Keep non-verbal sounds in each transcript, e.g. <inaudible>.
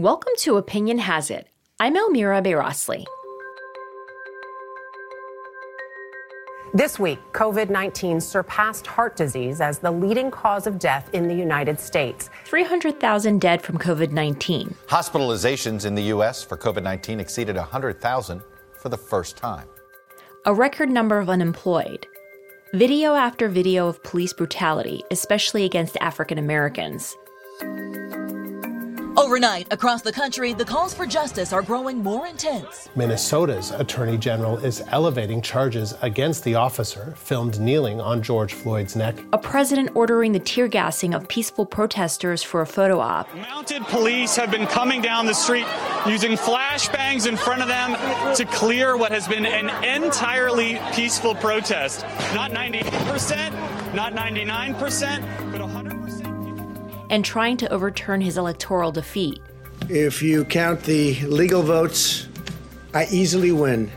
Welcome to Opinion Has It. I'm Elmira Bayrasli. This week, COVID 19 surpassed heart disease as the leading cause of death in the United States. 300,000 dead from COVID 19. Hospitalizations in the U.S. for COVID 19 exceeded 100,000 for the first time. A record number of unemployed. Video after video of police brutality, especially against African Americans. Overnight, across the country, the calls for justice are growing more intense. Minnesota's attorney general is elevating charges against the officer filmed kneeling on George Floyd's neck. A president ordering the tear gassing of peaceful protesters for a photo op. Mounted police have been coming down the street using flashbangs in front of them to clear what has been an entirely peaceful protest. Not 98%, not 99%, but 100% and trying to overturn his electoral defeat. If you count the legal votes, I easily win.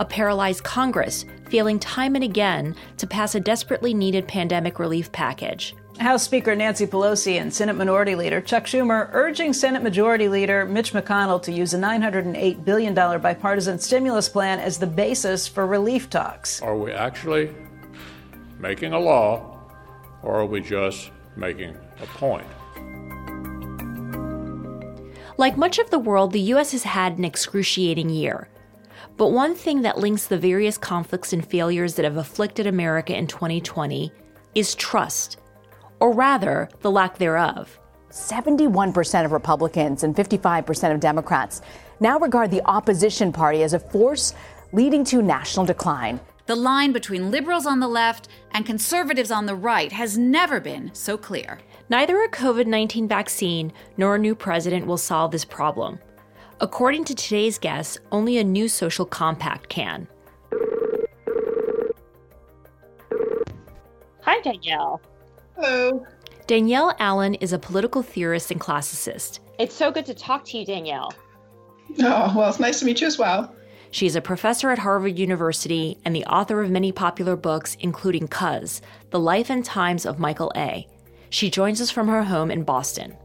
A paralyzed Congress failing time and again to pass a desperately needed pandemic relief package. House Speaker Nancy Pelosi and Senate Minority Leader Chuck Schumer urging Senate Majority Leader Mitch McConnell to use a $908 billion bipartisan stimulus plan as the basis for relief talks. Are we actually making a law, or are we just making a point. Like much of the world, the U.S. has had an excruciating year. But one thing that links the various conflicts and failures that have afflicted America in 2020 is trust, or rather, the lack thereof. 71% of Republicans and 55% of Democrats now regard the opposition party as a force leading to national decline. The line between liberals on the left and conservatives on the right has never been so clear. Neither a COVID 19 vaccine nor a new president will solve this problem. According to today's guests, only a new social compact can. Hi, Danielle. Hello. Danielle Allen is a political theorist and classicist. It's so good to talk to you, Danielle. Oh, well, it's nice to meet you as well. She's a professor at Harvard University and the author of many popular books, including Cuz, The Life and Times of Michael A. She joins us from her home in Boston.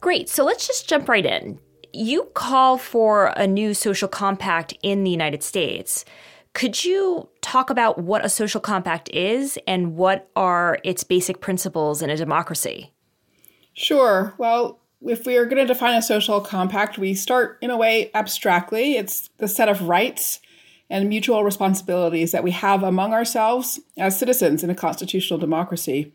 Great, so let's just jump right in. You call for a new social compact in the United States. Could you talk about what a social compact is and what are its basic principles in a democracy? Sure. Well, if we are going to define a social compact, we start in a way abstractly. It's the set of rights and mutual responsibilities that we have among ourselves as citizens in a constitutional democracy.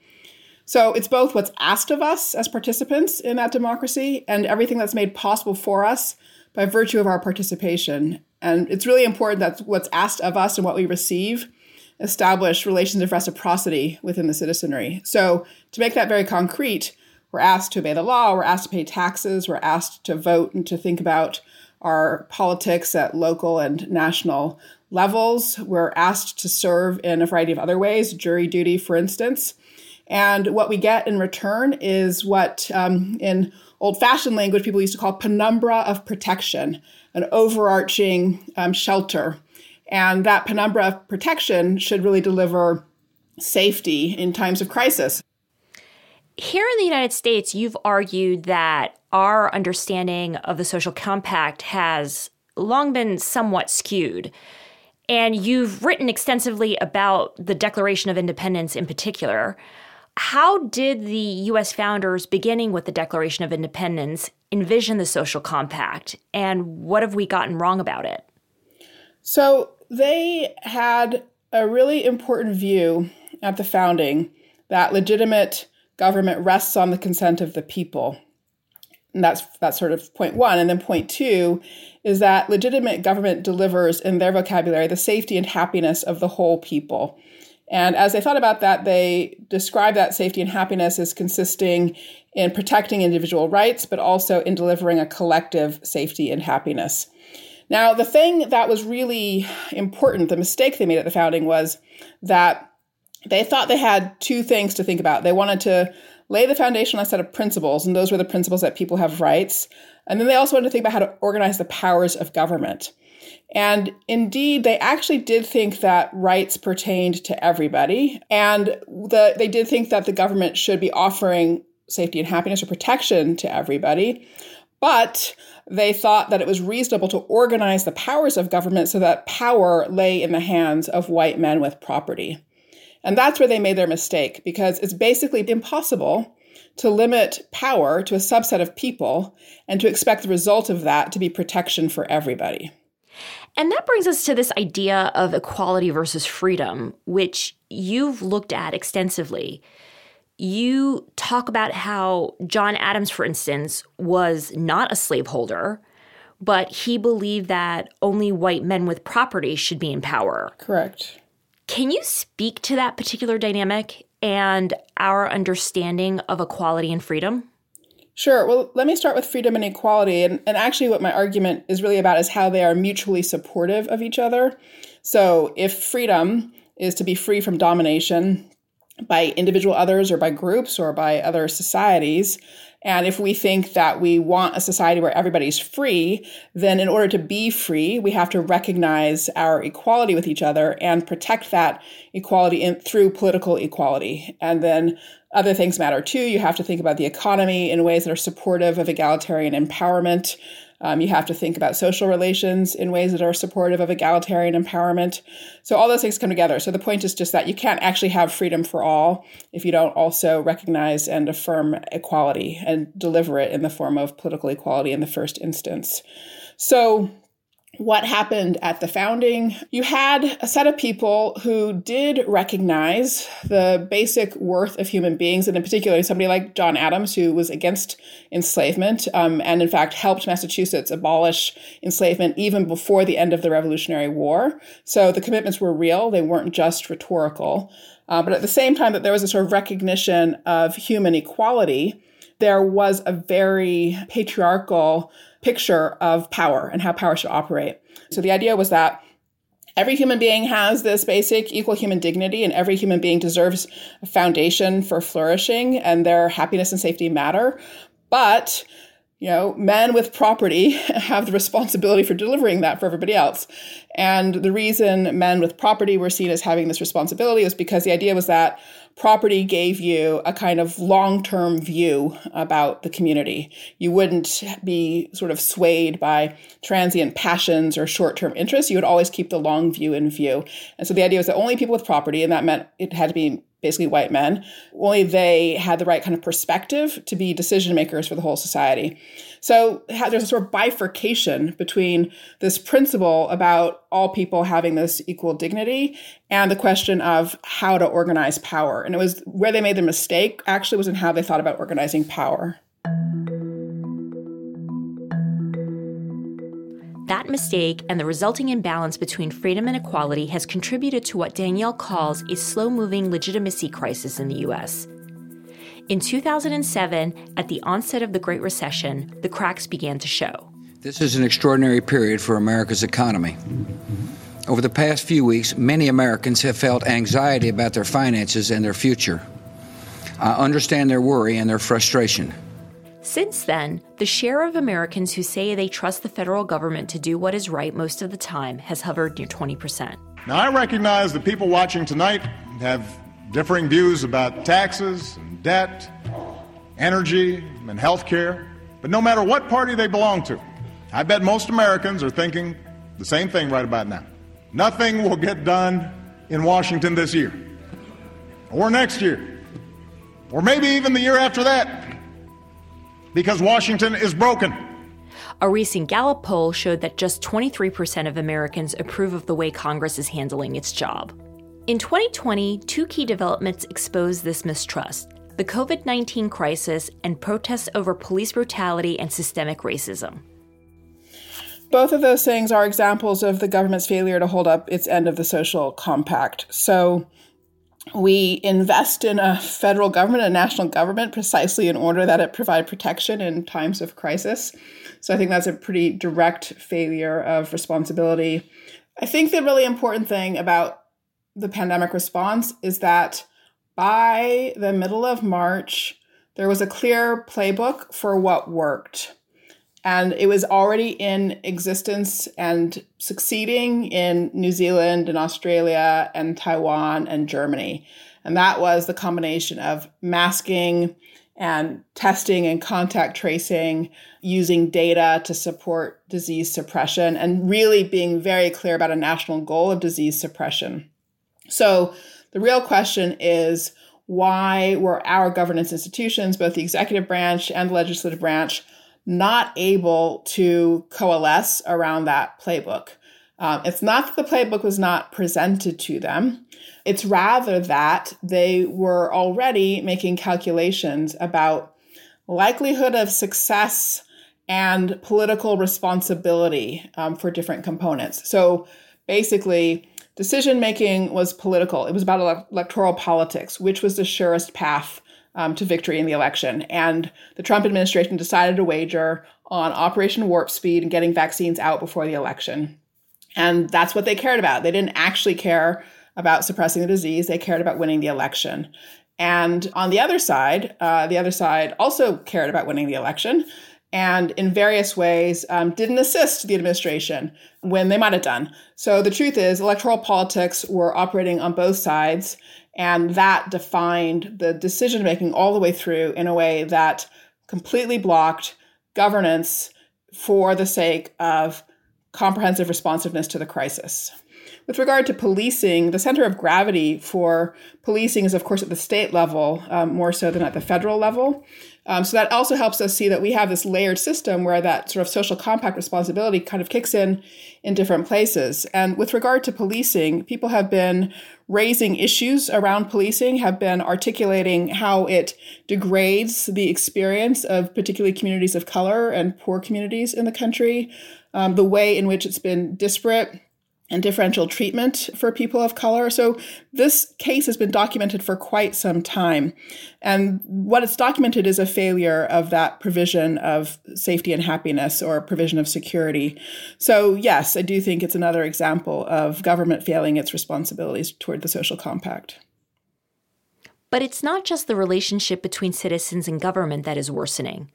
So it's both what's asked of us as participants in that democracy and everything that's made possible for us by virtue of our participation. And it's really important that what's asked of us and what we receive establish relations of reciprocity within the citizenry. So to make that very concrete, we're asked to obey the law, we're asked to pay taxes, we're asked to vote and to think about our politics at local and national levels. We're asked to serve in a variety of other ways, jury duty, for instance. And what we get in return is what, um, in old fashioned language, people used to call penumbra of protection, an overarching um, shelter. And that penumbra of protection should really deliver safety in times of crisis. Here in the United States, you've argued that our understanding of the social compact has long been somewhat skewed. And you've written extensively about the Declaration of Independence in particular. How did the US founders, beginning with the Declaration of Independence, envision the social compact? And what have we gotten wrong about it? So they had a really important view at the founding that legitimate government rests on the consent of the people. And that's that's sort of point one. And then point two is that legitimate government delivers in their vocabulary the safety and happiness of the whole people. And as they thought about that, they described that safety and happiness as consisting in protecting individual rights, but also in delivering a collective safety and happiness. Now, the thing that was really important, the mistake they made at the founding was that they thought they had two things to think about. They wanted to lay the foundation on a set of principles, and those were the principles that people have rights. And then they also wanted to think about how to organize the powers of government. And indeed, they actually did think that rights pertained to everybody. And the, they did think that the government should be offering safety and happiness or protection to everybody. But they thought that it was reasonable to organize the powers of government so that power lay in the hands of white men with property. And that's where they made their mistake because it's basically impossible to limit power to a subset of people and to expect the result of that to be protection for everybody. And that brings us to this idea of equality versus freedom, which you've looked at extensively. You talk about how John Adams, for instance, was not a slaveholder, but he believed that only white men with property should be in power. Correct. Can you speak to that particular dynamic and our understanding of equality and freedom? Sure. Well, let me start with freedom and equality. And, and actually, what my argument is really about is how they are mutually supportive of each other. So, if freedom is to be free from domination by individual others or by groups or by other societies, and if we think that we want a society where everybody's free, then in order to be free, we have to recognize our equality with each other and protect that equality in, through political equality. And then other things matter too. You have to think about the economy in ways that are supportive of egalitarian empowerment. Um, you have to think about social relations in ways that are supportive of egalitarian empowerment. So all those things come together. So the point is just that you can't actually have freedom for all if you don't also recognize and affirm equality and deliver it in the form of political equality in the first instance. So what happened at the founding. You had a set of people who did recognize the basic worth of human beings, and in particular, somebody like John Adams, who was against enslavement um, and, in fact, helped Massachusetts abolish enslavement even before the end of the Revolutionary War. So the commitments were real, they weren't just rhetorical. Uh, but at the same time, that there was a sort of recognition of human equality, there was a very patriarchal picture of power and how power should operate. So the idea was that every human being has this basic equal human dignity, and every human being deserves a foundation for flourishing, and their happiness and safety matter. But you know, men with property <laughs> have the responsibility for delivering that for everybody else. And the reason men with property were seen as having this responsibility was because the idea was that property gave you a kind of long term view about the community. You wouldn't be sort of swayed by transient passions or short term interests. You would always keep the long view in view. And so the idea was that only people with property, and that meant it had to be basically white men, only they had the right kind of perspective to be decision makers for the whole society. So there's a sort of bifurcation between this principle about all people having this equal dignity and the question of how to organize power. And it was where they made the mistake actually was in how they thought about organizing power. That mistake and the resulting imbalance between freedom and equality has contributed to what Danielle calls a slow moving legitimacy crisis in the U.S. In 2007, at the onset of the Great Recession, the cracks began to show. This is an extraordinary period for America's economy. Over the past few weeks, many Americans have felt anxiety about their finances and their future. I understand their worry and their frustration. Since then, the share of Americans who say they trust the federal government to do what is right most of the time has hovered near 20%. Now, I recognize that people watching tonight have differing views about taxes and debt, energy and health care, but no matter what party they belong to, I bet most Americans are thinking the same thing right about now. Nothing will get done in Washington this year, or next year, or maybe even the year after that because Washington is broken. A recent Gallup poll showed that just 23% of Americans approve of the way Congress is handling its job. In 2020, two key developments exposed this mistrust the COVID 19 crisis and protests over police brutality and systemic racism. Both of those things are examples of the government's failure to hold up its end of the social compact. So, we invest in a federal government, a national government, precisely in order that it provide protection in times of crisis. So I think that's a pretty direct failure of responsibility. I think the really important thing about the pandemic response is that by the middle of March, there was a clear playbook for what worked and it was already in existence and succeeding in New Zealand and Australia and Taiwan and Germany. And that was the combination of masking and testing and contact tracing, using data to support disease suppression, and really being very clear about a national goal of disease suppression. So the real question is why were our governance institutions, both the executive branch and the legislative branch, not able to coalesce around that playbook? Um, it's not that the playbook was not presented to them. It's rather that they were already making calculations about likelihood of success and political responsibility um, for different components. So basically, decision making was political. It was about ele- electoral politics, which was the surest path um, to victory in the election. And the Trump administration decided to wager on Operation Warp Speed and getting vaccines out before the election. And that's what they cared about. They didn't actually care about suppressing the disease, they cared about winning the election. And on the other side, uh, the other side also cared about winning the election and in various ways um, didn't assist the administration when they might have done. So the truth is, electoral politics were operating on both sides, and that defined the decision making all the way through in a way that completely blocked governance for the sake of comprehensive responsiveness to the crisis. With regard to policing, the center of gravity for policing is, of course, at the state level, um, more so than at the federal level. Um, so that also helps us see that we have this layered system where that sort of social compact responsibility kind of kicks in in different places. And with regard to policing, people have been raising issues around policing, have been articulating how it degrades the experience of particularly communities of color and poor communities in the country, um, the way in which it's been disparate and differential treatment for people of color. So this case has been documented for quite some time. And what it's documented is a failure of that provision of safety and happiness or provision of security. So yes, I do think it's another example of government failing its responsibilities toward the social compact. But it's not just the relationship between citizens and government that is worsening.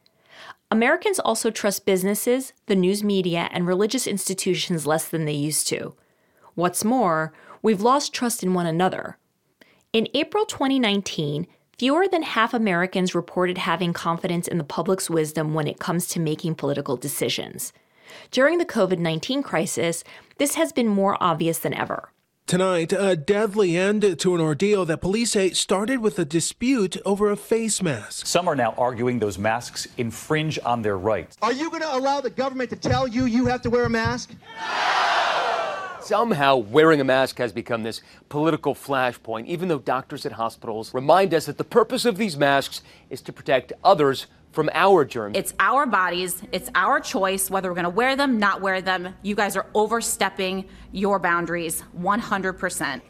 Americans also trust businesses, the news media, and religious institutions less than they used to. What's more, we've lost trust in one another. In April 2019, fewer than half Americans reported having confidence in the public's wisdom when it comes to making political decisions. During the COVID 19 crisis, this has been more obvious than ever. Tonight, a deadly end to an ordeal that police say started with a dispute over a face mask. Some are now arguing those masks infringe on their rights. Are you going to allow the government to tell you you have to wear a mask? Somehow, wearing a mask has become this political flashpoint, even though doctors at hospitals remind us that the purpose of these masks is to protect others from our germs. It's our bodies, it's our choice whether we're going to wear them, not wear them. You guys are overstepping your boundaries 100%.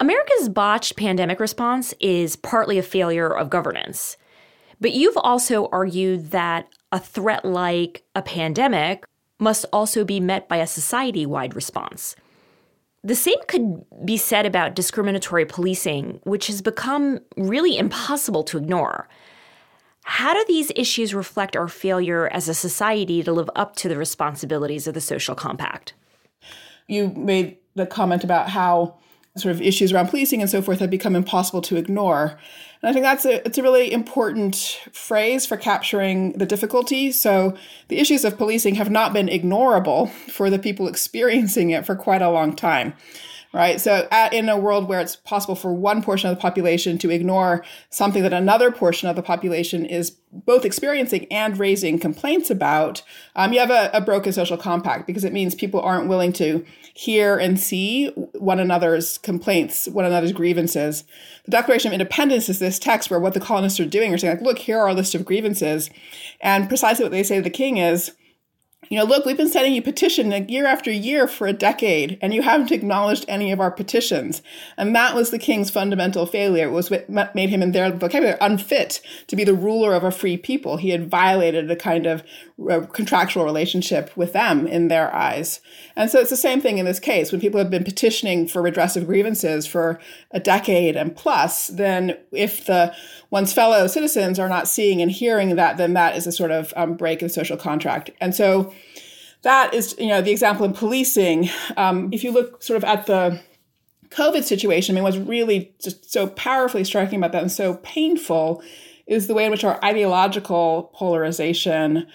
America's botched pandemic response is partly a failure of governance. But you've also argued that a threat like a pandemic must also be met by a society wide response. The same could be said about discriminatory policing, which has become really impossible to ignore. How do these issues reflect our failure as a society to live up to the responsibilities of the social compact? You made the comment about how sort of issues around policing and so forth have become impossible to ignore. And I think that's a it's a really important phrase for capturing the difficulty. So the issues of policing have not been ignorable for the people <laughs> experiencing it for quite a long time right? So, at, in a world where it's possible for one portion of the population to ignore something that another portion of the population is both experiencing and raising complaints about, um, you have a, a, broken social compact because it means people aren't willing to hear and see one another's complaints, one another's grievances. The Declaration of Independence is this text where what the colonists are doing are saying, like, look, here are our list of grievances. And precisely what they say to the king is, you know, look, we've been sending you petition year after year for a decade, and you haven't acknowledged any of our petitions. And that was the king's fundamental failure. It was what made him, in their vocabulary, unfit to be the ruler of a free people. He had violated a kind of contractual relationship with them in their eyes. And so it's the same thing in this case. When people have been petitioning for redress of grievances for a decade and plus, then if the one's fellow citizens are not seeing and hearing that, then that is a sort of um, break in social contract. And so that is, you know, the example in policing. Um, if you look sort of at the COVID situation, I mean, what's really just so powerfully striking about that and so painful is the way in which our ideological polarization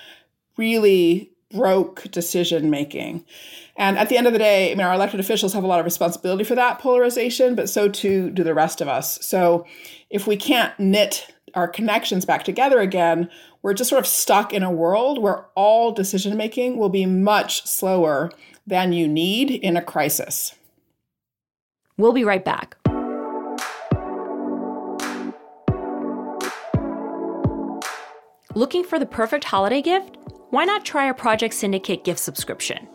really broke decision making. And at the end of the day, I mean, our elected officials have a lot of responsibility for that polarization, but so too do the rest of us. So if we can't knit our connections back together again, we're just sort of stuck in a world where all decision making will be much slower than you need in a crisis. We'll be right back. Looking for the perfect holiday gift? Why not try a Project Syndicate gift subscription?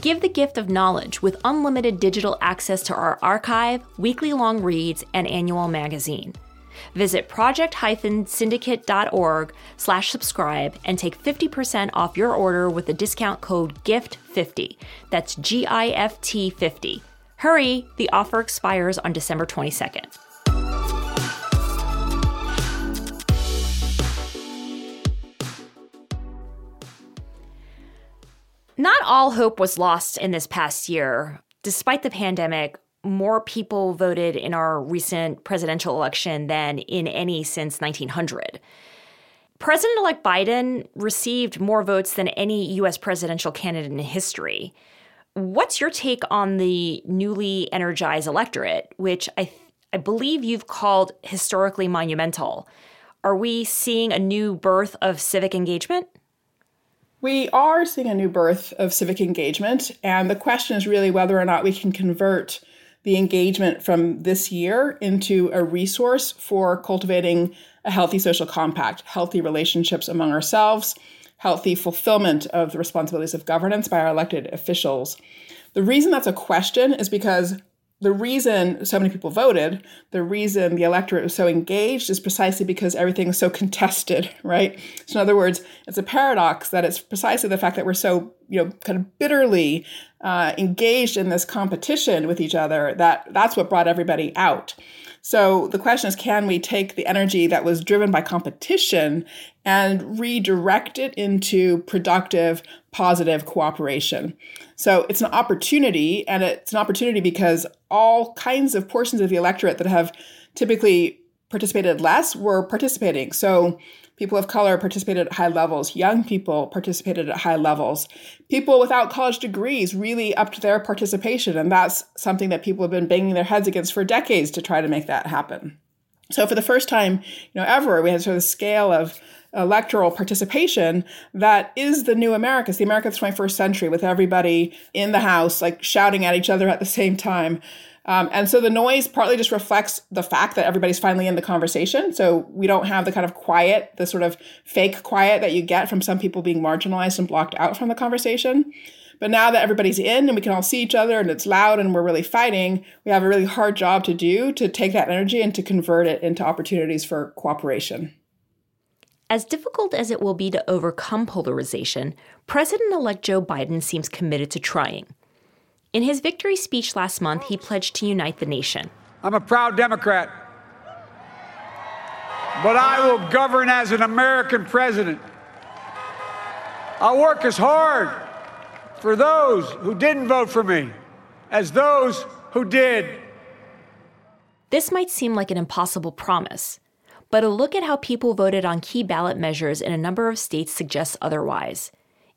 Give the gift of knowledge with unlimited digital access to our archive, weekly long reads, and annual magazine. Visit project-syndicate.org slash subscribe and take 50% off your order with the discount code GIFT50. That's G-I-F-T 50. Hurry, the offer expires on December 22nd. Not all hope was lost in this past year. Despite the pandemic, more people voted in our recent presidential election than in any since 1900. President elect Biden received more votes than any U.S. presidential candidate in history. What's your take on the newly energized electorate, which I, th- I believe you've called historically monumental? Are we seeing a new birth of civic engagement? We are seeing a new birth of civic engagement, and the question is really whether or not we can convert the engagement from this year into a resource for cultivating a healthy social compact, healthy relationships among ourselves, healthy fulfillment of the responsibilities of governance by our elected officials. The reason that's a question is because the reason so many people voted, the reason the electorate was so engaged is precisely because everything is so contested, <laughs> right? So in other words, it's a paradox that it's precisely the fact that we're so, you know, kind of bitterly uh, engaged in this competition with each other that that's what brought everybody out. So the question is can we take the energy that was driven by competition and redirect it into productive, positive cooperation? So it's an opportunity, and it's an opportunity because all kinds of portions of the electorate that have typically participated less were participating. So people of color participated at high levels, young people participated at high levels, people without college degrees really upped their participation. And that's something that people have been banging their heads against for decades to try to make that happen. So for the first time, you know, ever, we had sort of the scale of electoral participation that is the new America. It's the America of the 21st century with everybody in the house, like shouting at each other at the same time. Um, and so the noise partly just reflects the fact that everybody's finally in the conversation. So we don't have the kind of quiet, the sort of fake quiet that you get from some people being marginalized and blocked out from the conversation. But now that everybody's in and we can all see each other and it's loud and we're really fighting, we have a really hard job to do to take that energy and to convert it into opportunities for cooperation. As difficult as it will be to overcome polarization, President elect Joe Biden seems committed to trying. In his victory speech last month, he pledged to unite the nation. I'm a proud Democrat, but I will govern as an American president. I'll work as hard for those who didn't vote for me as those who did. This might seem like an impossible promise, but a look at how people voted on key ballot measures in a number of states suggests otherwise.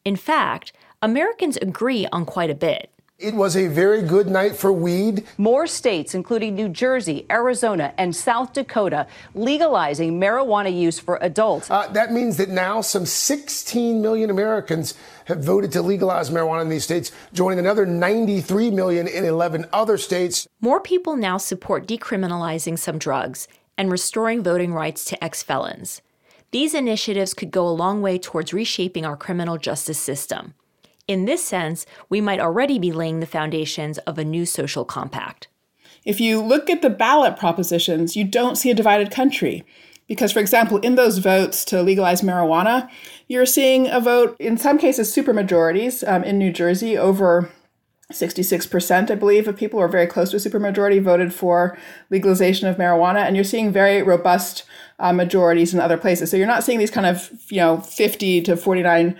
In fact, Americans agree on quite a bit. It was a very good night for weed. More states, including New Jersey, Arizona, and South Dakota, legalizing marijuana use for adults. Uh, that means that now some 16 million Americans have voted to legalize marijuana in these states, joining another 93 million in 11 other states. More people now support decriminalizing some drugs and restoring voting rights to ex felons. These initiatives could go a long way towards reshaping our criminal justice system. In this sense, we might already be laying the foundations of a new social compact. If you look at the ballot propositions, you don't see a divided country. Because, for example, in those votes to legalize marijuana, you're seeing a vote, in some cases, supermajorities um, in New Jersey, over 66%, I believe, of people, or very close to a supermajority, voted for legalization of marijuana. And you're seeing very robust uh, majorities in other places. So you're not seeing these kind of, you know, 50 to 49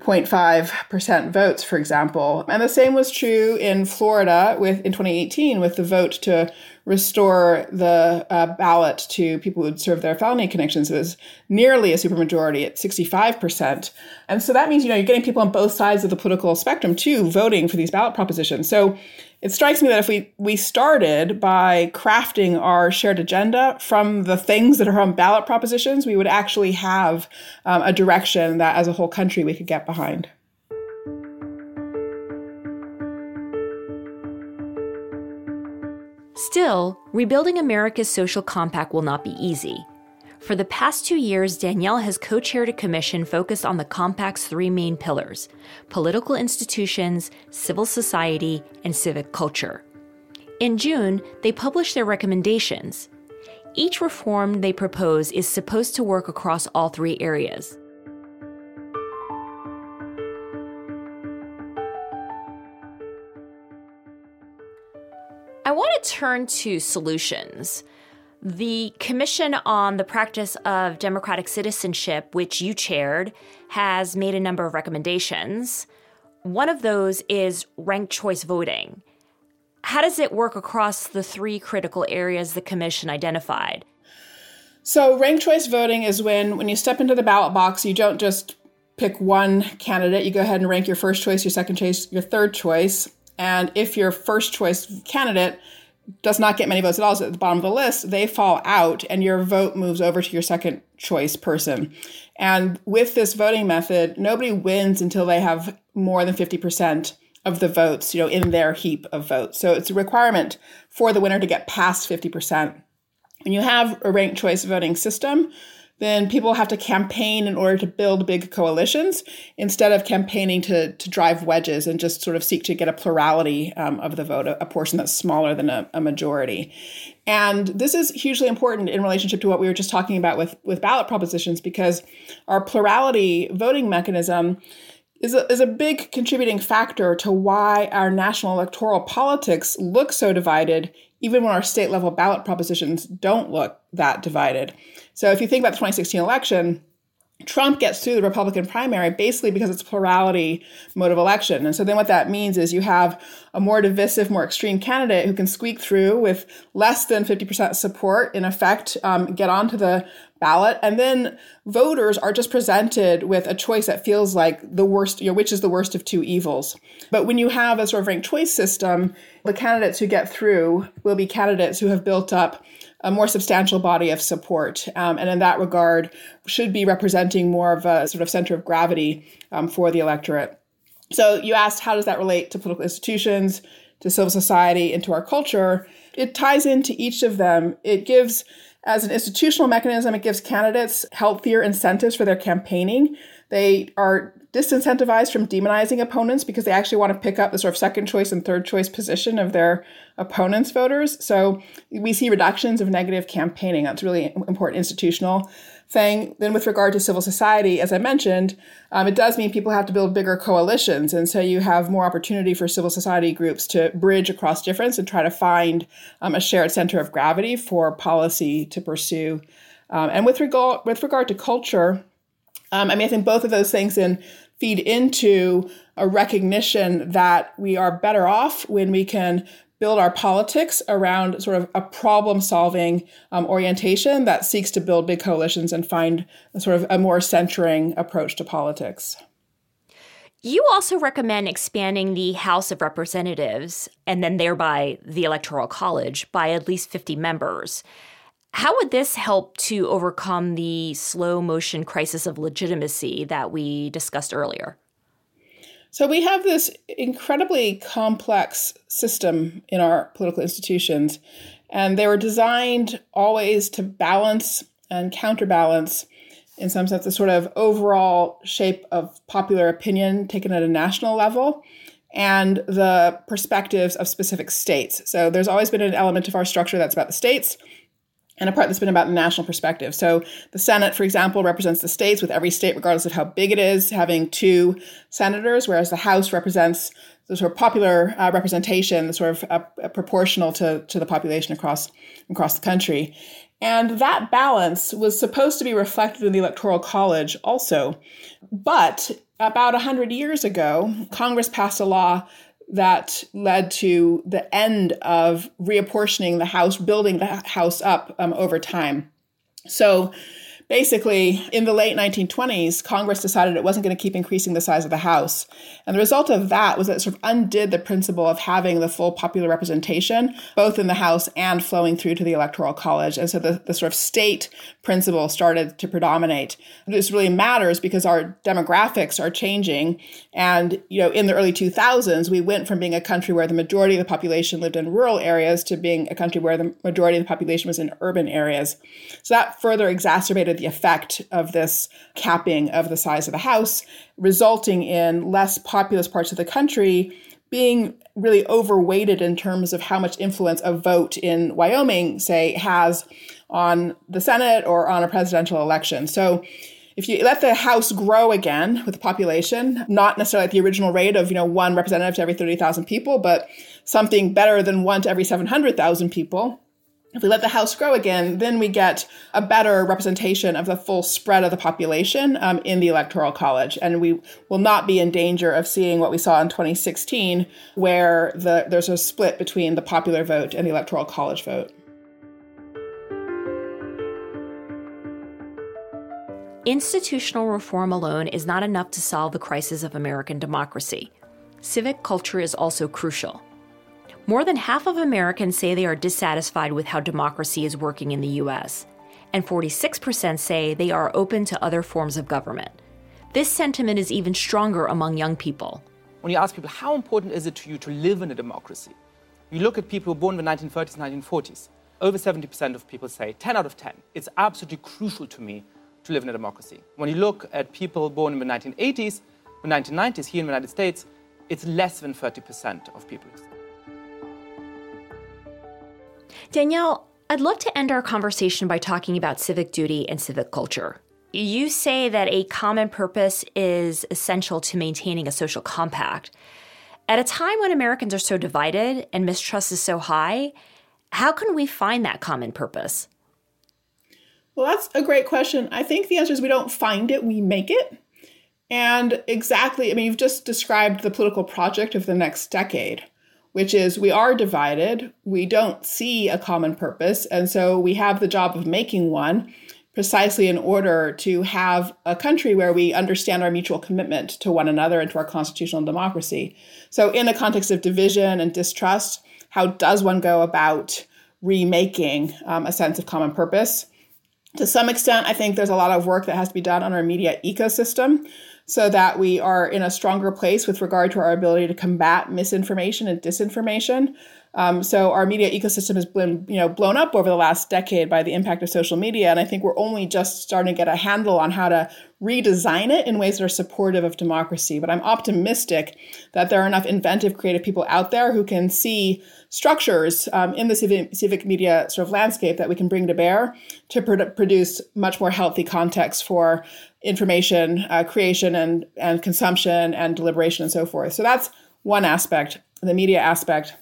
0.5% votes, for example. And the same was true in Florida with in 2018 with the vote to restore the uh, ballot to people who would serve their felony convictions. It was nearly a supermajority at 65%. And so that means, you know, you're getting people on both sides of the political spectrum too voting for these ballot propositions. So it strikes me that if we, we started by crafting our shared agenda from the things that are on ballot propositions, we would actually have um, a direction that as a whole country we could get behind. Still, rebuilding America's social compact will not be easy. For the past two years, Danielle has co chaired a commission focused on the compact's three main pillars political institutions, civil society, and civic culture. In June, they published their recommendations. Each reform they propose is supposed to work across all three areas. To turn to solutions. The Commission on the Practice of Democratic Citizenship, which you chaired, has made a number of recommendations. One of those is ranked choice voting. How does it work across the three critical areas the Commission identified? So, ranked choice voting is when, when you step into the ballot box, you don't just pick one candidate. You go ahead and rank your first choice, your second choice, your third choice. And if your first choice candidate does not get many votes at all, is at the bottom of the list, they fall out and your vote moves over to your second choice person. And with this voting method, nobody wins until they have more than 50% of the votes, you know, in their heap of votes. So it's a requirement for the winner to get past 50%. When you have a ranked choice voting system, then people have to campaign in order to build big coalitions instead of campaigning to, to drive wedges and just sort of seek to get a plurality um, of the vote, a, a, portion that's smaller than a, a, majority. And this is hugely important in relationship to what we were just talking about with, with ballot propositions because our plurality voting mechanism is a, is a big contributing factor to why our national electoral politics look so divided, even when our state level ballot propositions don't look that divided. So if you think about the 2016 election, Trump gets through the Republican primary basically because it's a plurality mode of election. And so then what that means is you have a more divisive, more extreme candidate who can squeak through with less than 50% support, in effect, um, get onto the ballot. And then voters are just presented with a choice that feels like the worst, you know, which is the worst of two evils. But when you have a sort of ranked choice system, the candidates who get through will be candidates who have built up a more substantial body of support. Um, and in that regard, should be representing more of a sort of center of gravity um, for the electorate. So you asked, how does that relate to political institutions, to civil society, and to our culture? It ties into each of them. It gives, as an institutional mechanism, it gives candidates healthier incentives for their campaigning. They are disincentivized from demonizing opponents because they actually want to pick up the sort of second choice and third choice position of their opponents' voters. So we see reductions of negative campaigning. That's a really important institutional thing. Then, with regard to civil society, as I mentioned, um, it does mean people have to build bigger coalitions. And so you have more opportunity for civil society groups to bridge across difference and try to find um, a shared center of gravity for policy to pursue. Um, and with regard, with regard to culture, um, I mean, I think both of those things then feed into a recognition that we are better off when we can build our politics around sort of a problem solving um, orientation that seeks to build big coalitions and find sort of a more centering approach to politics. You also recommend expanding the House of Representatives and then thereby the Electoral College by at least 50 members. How would this help to overcome the slow motion crisis of legitimacy that we discussed earlier? So, we have this incredibly complex system in our political institutions, and they were designed always to balance and counterbalance, in some sense, the sort of overall shape of popular opinion taken at a national level and the perspectives of specific states. So, there's always been an element of our structure that's about the states and a part that's been about the national perspective. So the Senate, for example, represents the states with every state, regardless of how big it is, having two senators, whereas the House represents the sort of popular uh, representation, the sort of uh, uh, proportional to, to the population across across the country. And that balance was supposed to be reflected in the Electoral College also. But about 100 years ago, Congress passed a law that led to the end of reapportioning the house, building the house up um, over time. So basically, in the late 1920s, Congress decided it wasn't going to keep increasing the size of the House. And the result of that was that it sort of undid the principle of having the full popular representation, both in the House and flowing through to the Electoral College. And so the, the sort of state principle started to predominate. This really matters because our demographics are changing. And, you know, in the early 2000s, we went from being a country where the majority of the population lived in rural areas to being a country where the majority of the population was in urban areas. So that further exacerbated the effect of this capping of the size of the house, resulting in less populous parts of the country being really overweighted in terms of how much influence a vote in Wyoming, say, has on the Senate or on a presidential election. So if you let the House grow again with the population, not necessarily at the original rate of, you know, one representative to every 30,000 people, but something better than one to every 700,000 people, if we let the house grow again, then we get a better representation of the full spread of the population um, in the electoral college, and we will not be in danger of seeing what we saw in 2016, where the, there's a split between the popular vote and the electoral college vote. Institutional reform alone is not enough to solve the crisis of American democracy. Civic culture is also crucial. More than half of Americans say they are dissatisfied with how democracy is working in the US, and 46% say they are open to other forms of government. This sentiment is even stronger among young people. When you ask people, how important is it to you to live in a democracy? You look at people born in the 1930s, 1940s. Over 70% of people say, 10 out of 10, it's absolutely crucial to me to live in a democracy. When you look at people born in the 1980s, the 1990s here in the United States, it's less than 30% of people. Danielle, I'd love to end our conversation by talking about civic duty and civic culture. You say that a common purpose is essential to maintaining a social compact. At a time when Americans are so divided and mistrust is so high, how can we find that common purpose? Well, that's a great question. I think the answer is we don't find it, we make it. And exactly, I mean, you've just described the political project of the next decade which is we are divided, we don't see a common purpose, and so we have the job of making one precisely in order to have a country where we understand our mutual commitment to one another and to our constitutional democracy. So, in a context of division and distrust, how does one go about remaking um, a sense of common purpose? To some extent, I think there's a lot of work that has to be done on our media ecosystem so that we are in a stronger place with regard to our ability to combat misinformation and disinformation. Um, so our media ecosystem has been, you know, blown up over the last decade by the impact of social media, and I think we're only just starting to get a handle on how to redesign it in ways that are supportive of democracy. But I'm optimistic that there are enough inventive, creative people out there who can see structures um, in the civic, civic, media sort of landscape that we can bring to bear to pr- produce much more healthy context for information uh, creation and, and consumption and deliberation and so forth. So that's one aspect, the media aspect.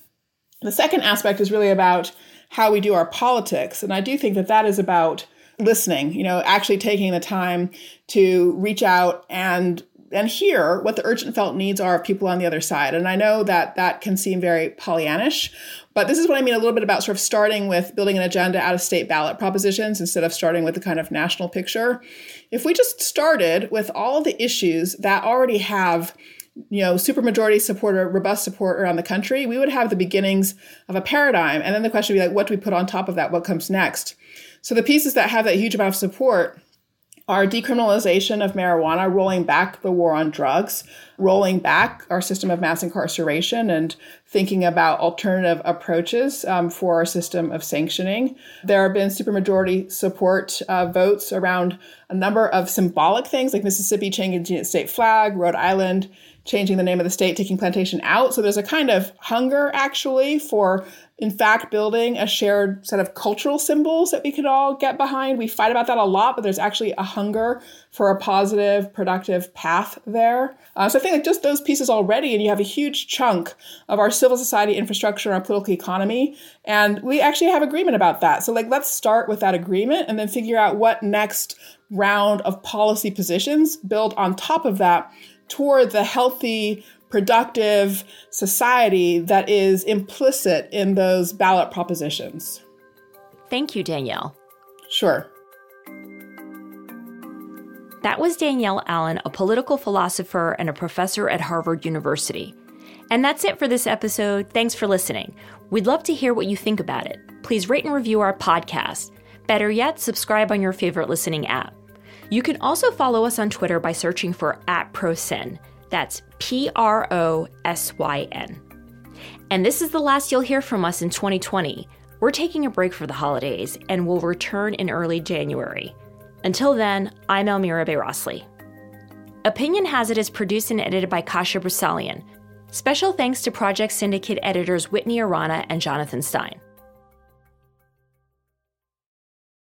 The second aspect is really about how we do our politics. And I do think that that is about listening, you know, actually taking the time to reach out and and hear what the urgent felt needs are of people on the other side. And I know that that can seem very Pollyannish, but this is what I mean a little bit about sort of starting with building an agenda out of state ballot propositions instead of starting with the kind of national picture. If we just started with all the issues that already have you know, supermajority support or robust support around the country, we would have the beginnings of a paradigm. And then the question would be like, what do we put on top of that? What comes next? So the pieces that have that huge amount of support are decriminalization of marijuana, rolling back the war on drugs, rolling back our system of mass incarceration, and thinking about alternative approaches um, for our system of sanctioning. There have been supermajority support uh, votes around a number of symbolic things, like Mississippi changing its state flag, Rhode Island changing the name of the state, taking plantation out. So there's a kind of hunger actually for in fact, building a shared set of cultural symbols that we could all get behind. We fight about that a lot, but there's actually a hunger for a positive, productive path there. Uh, so I think like just those pieces already, and you have a huge chunk of our civil society infrastructure our political economy, and we actually have agreement about that. So like, let's start with that agreement and then figure out what next round of policy positions build on top of that toward the healthy productive society that is implicit in those ballot propositions. Thank you, Danielle. Sure. That was Danielle Allen, a political philosopher and a professor at Harvard University. And that's it for this episode. Thanks for listening. We'd love to hear what you think about it. Please rate and review our podcast. Better yet, subscribe on your favorite listening app. You can also follow us on Twitter by searching for at ProSyn. That's P R O S Y N. And this is the last you'll hear from us in 2020. We're taking a break for the holidays and will return in early January. Until then, I'm Elmira Bayrasli. Opinion Has It is produced and edited by Kasia Broussalian. Special thanks to Project Syndicate editors Whitney Arana and Jonathan Stein.